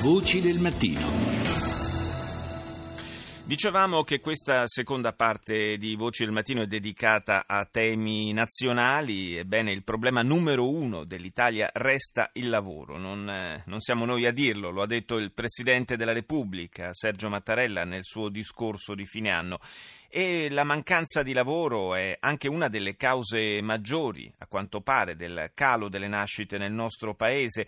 Voci del mattino. Dicevamo che questa seconda parte di Voci del Mattino è dedicata a temi nazionali. Ebbene, il problema numero uno dell'Italia resta il lavoro. Non, eh, non, siamo noi a dirlo, lo ha detto il Presidente della Repubblica, Sergio Mattarella, nel suo discorso di fine anno. E la mancanza di lavoro è anche una delle cause maggiori, a quanto pare, del calo delle nascite nel nostro Paese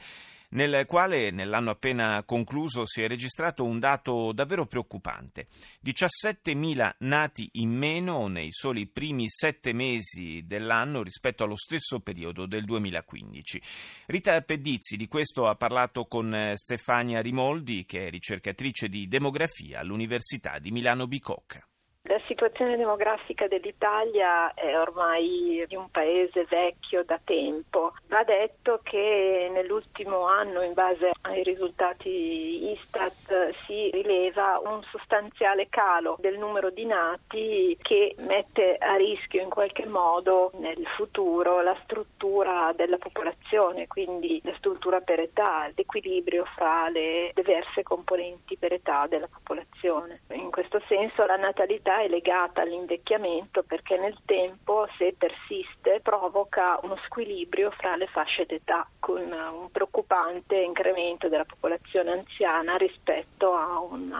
nel quale nell'anno appena concluso si è registrato un dato davvero preoccupante. 17.000 nati in meno nei soli primi sette mesi dell'anno rispetto allo stesso periodo del 2015. Rita Pedizzi di questo ha parlato con Stefania Rimoldi, che è ricercatrice di demografia all'Università di Milano Bicocca. La situazione demografica dell'Italia è ormai di un paese vecchio da tempo. Va detto che nell'ultimo anno, in base ai risultati Istat, si rileva un sostanziale calo del numero di nati che mette a rischio in qualche modo nel futuro la struttura della popolazione, quindi la struttura per età, l'equilibrio fra le diverse componenti per età della popolazione. In questo senso la natalità è legata all'invecchiamento perché nel tempo, se persiste, provoca uno squilibrio fra le fasce d'età con un preoccupante incremento della popolazione anziana rispetto a un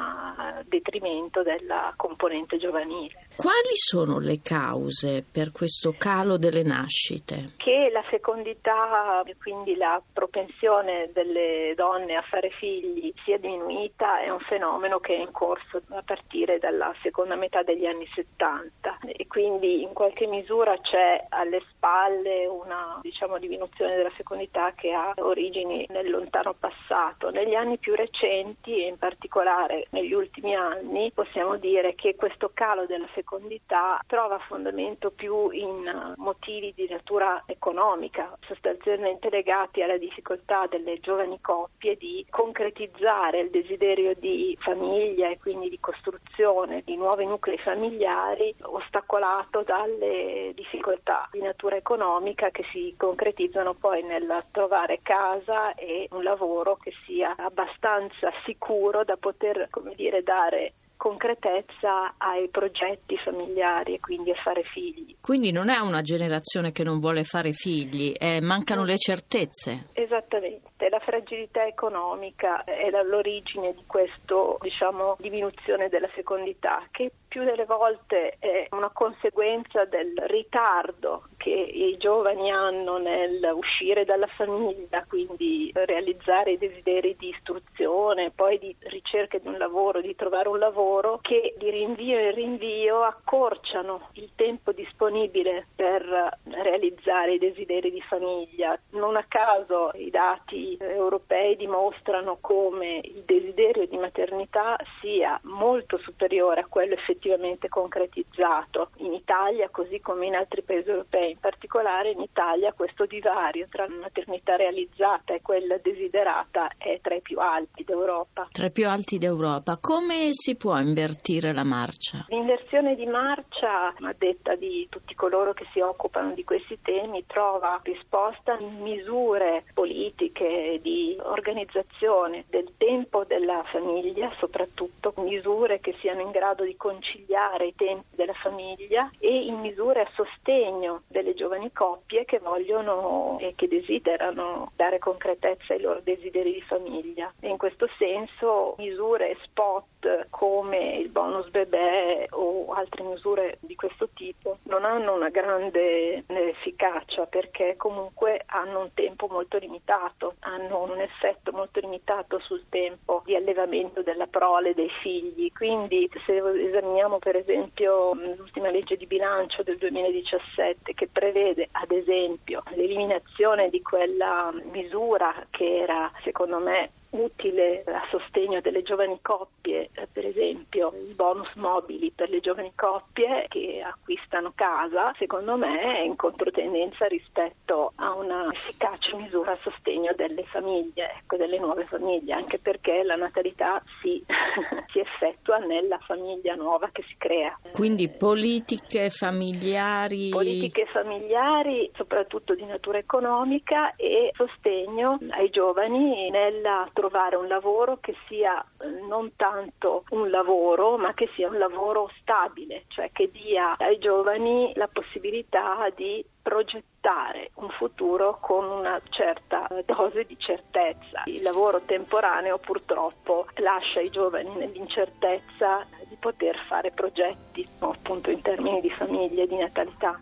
detrimento della componente giovanile. Quali sono le cause per questo calo delle nascite? Che la fecondità e quindi la propensione delle donne a fare figli sia diminuita è un fenomeno che è in corso a partire dalla seconda metà metà degli anni 70 e quindi in qualche misura c'è alle spalle una diciamo, diminuzione della fecondità che ha origini nel lontano passato. Negli anni più recenti e in particolare negli ultimi anni possiamo dire che questo calo della fecondità trova fondamento più in motivi di natura economica, sostanzialmente legati alla difficoltà delle giovani coppie di concretizzare il desiderio di famiglia e quindi di costruzione di nuovi nuclei nuclei familiari ostacolato dalle difficoltà di natura economica che si concretizzano poi nel trovare casa e un lavoro che sia abbastanza sicuro da poter come dire, dare concretezza ai progetti familiari e quindi a fare figli. Quindi non è una generazione che non vuole fare figli, eh, mancano le certezze. Esattamente la fragilità economica è l'origine di questa diciamo, diminuzione della fecondità, che più delle volte è una conseguenza del ritardo che i giovani hanno nel uscire dalla famiglia, quindi realizzare i desideri di istruzione, poi di ricerca di un lavoro, di trovare un lavoro, che di rinvio in rinvio accorciano il tempo disponibile per realizzare i desideri di famiglia. Non a caso i dati europei dimostrano come il desiderio di maternità sia molto superiore a quello effettivamente concretizzato in Italia così come in altri paesi europei, in particolare in Italia questo divario tra la maternità realizzata e quella desiderata è tra i più alti d'Europa. Tra i più alti d'Europa. Come si può invertire la marcia? L'inversione di marcia, a detta di tutti coloro che si occupano di questi temi, trova risposta in misure politiche di organizzazione del tempo della famiglia, soprattutto misure che siano in grado di conciliare i tempi della famiglia e in misure a sostegno delle giovani coppie che vogliono e che desiderano dare concretezza ai loro desideri di famiglia. E in questo senso misure spot come il bonus bebè o altre misure di questo tipo non hanno una grande efficacia perché comunque hanno un tempo molto limitato, hanno un effetto molto limitato sul tempo di allevamento della prole dei figli. Quindi se esaminiamo per esempio l'ultima legge di bilancio del 2017 che prevede ad esempio l'eliminazione di quella misura che era secondo me utile a sostegno delle giovani coppie, eh, per esempio il bonus mobili per le giovani coppie che acquistano casa, secondo me è in controtendenza rispetto a una efficace misura a sostegno delle famiglie, ecco, delle nuove famiglie, anche perché la natalità si, si effettua nella famiglia nuova che si crea. Quindi politiche familiari. Politiche familiari, soprattutto di natura economica e sostegno ai giovani nella trovare un lavoro che sia eh, non tanto un lavoro, ma che sia un lavoro stabile, cioè che dia ai giovani la possibilità di progettare un futuro con una certa dose di certezza. Il lavoro temporaneo purtroppo lascia i giovani nell'incertezza di poter fare progetti appunto in termini di famiglia e di natalità.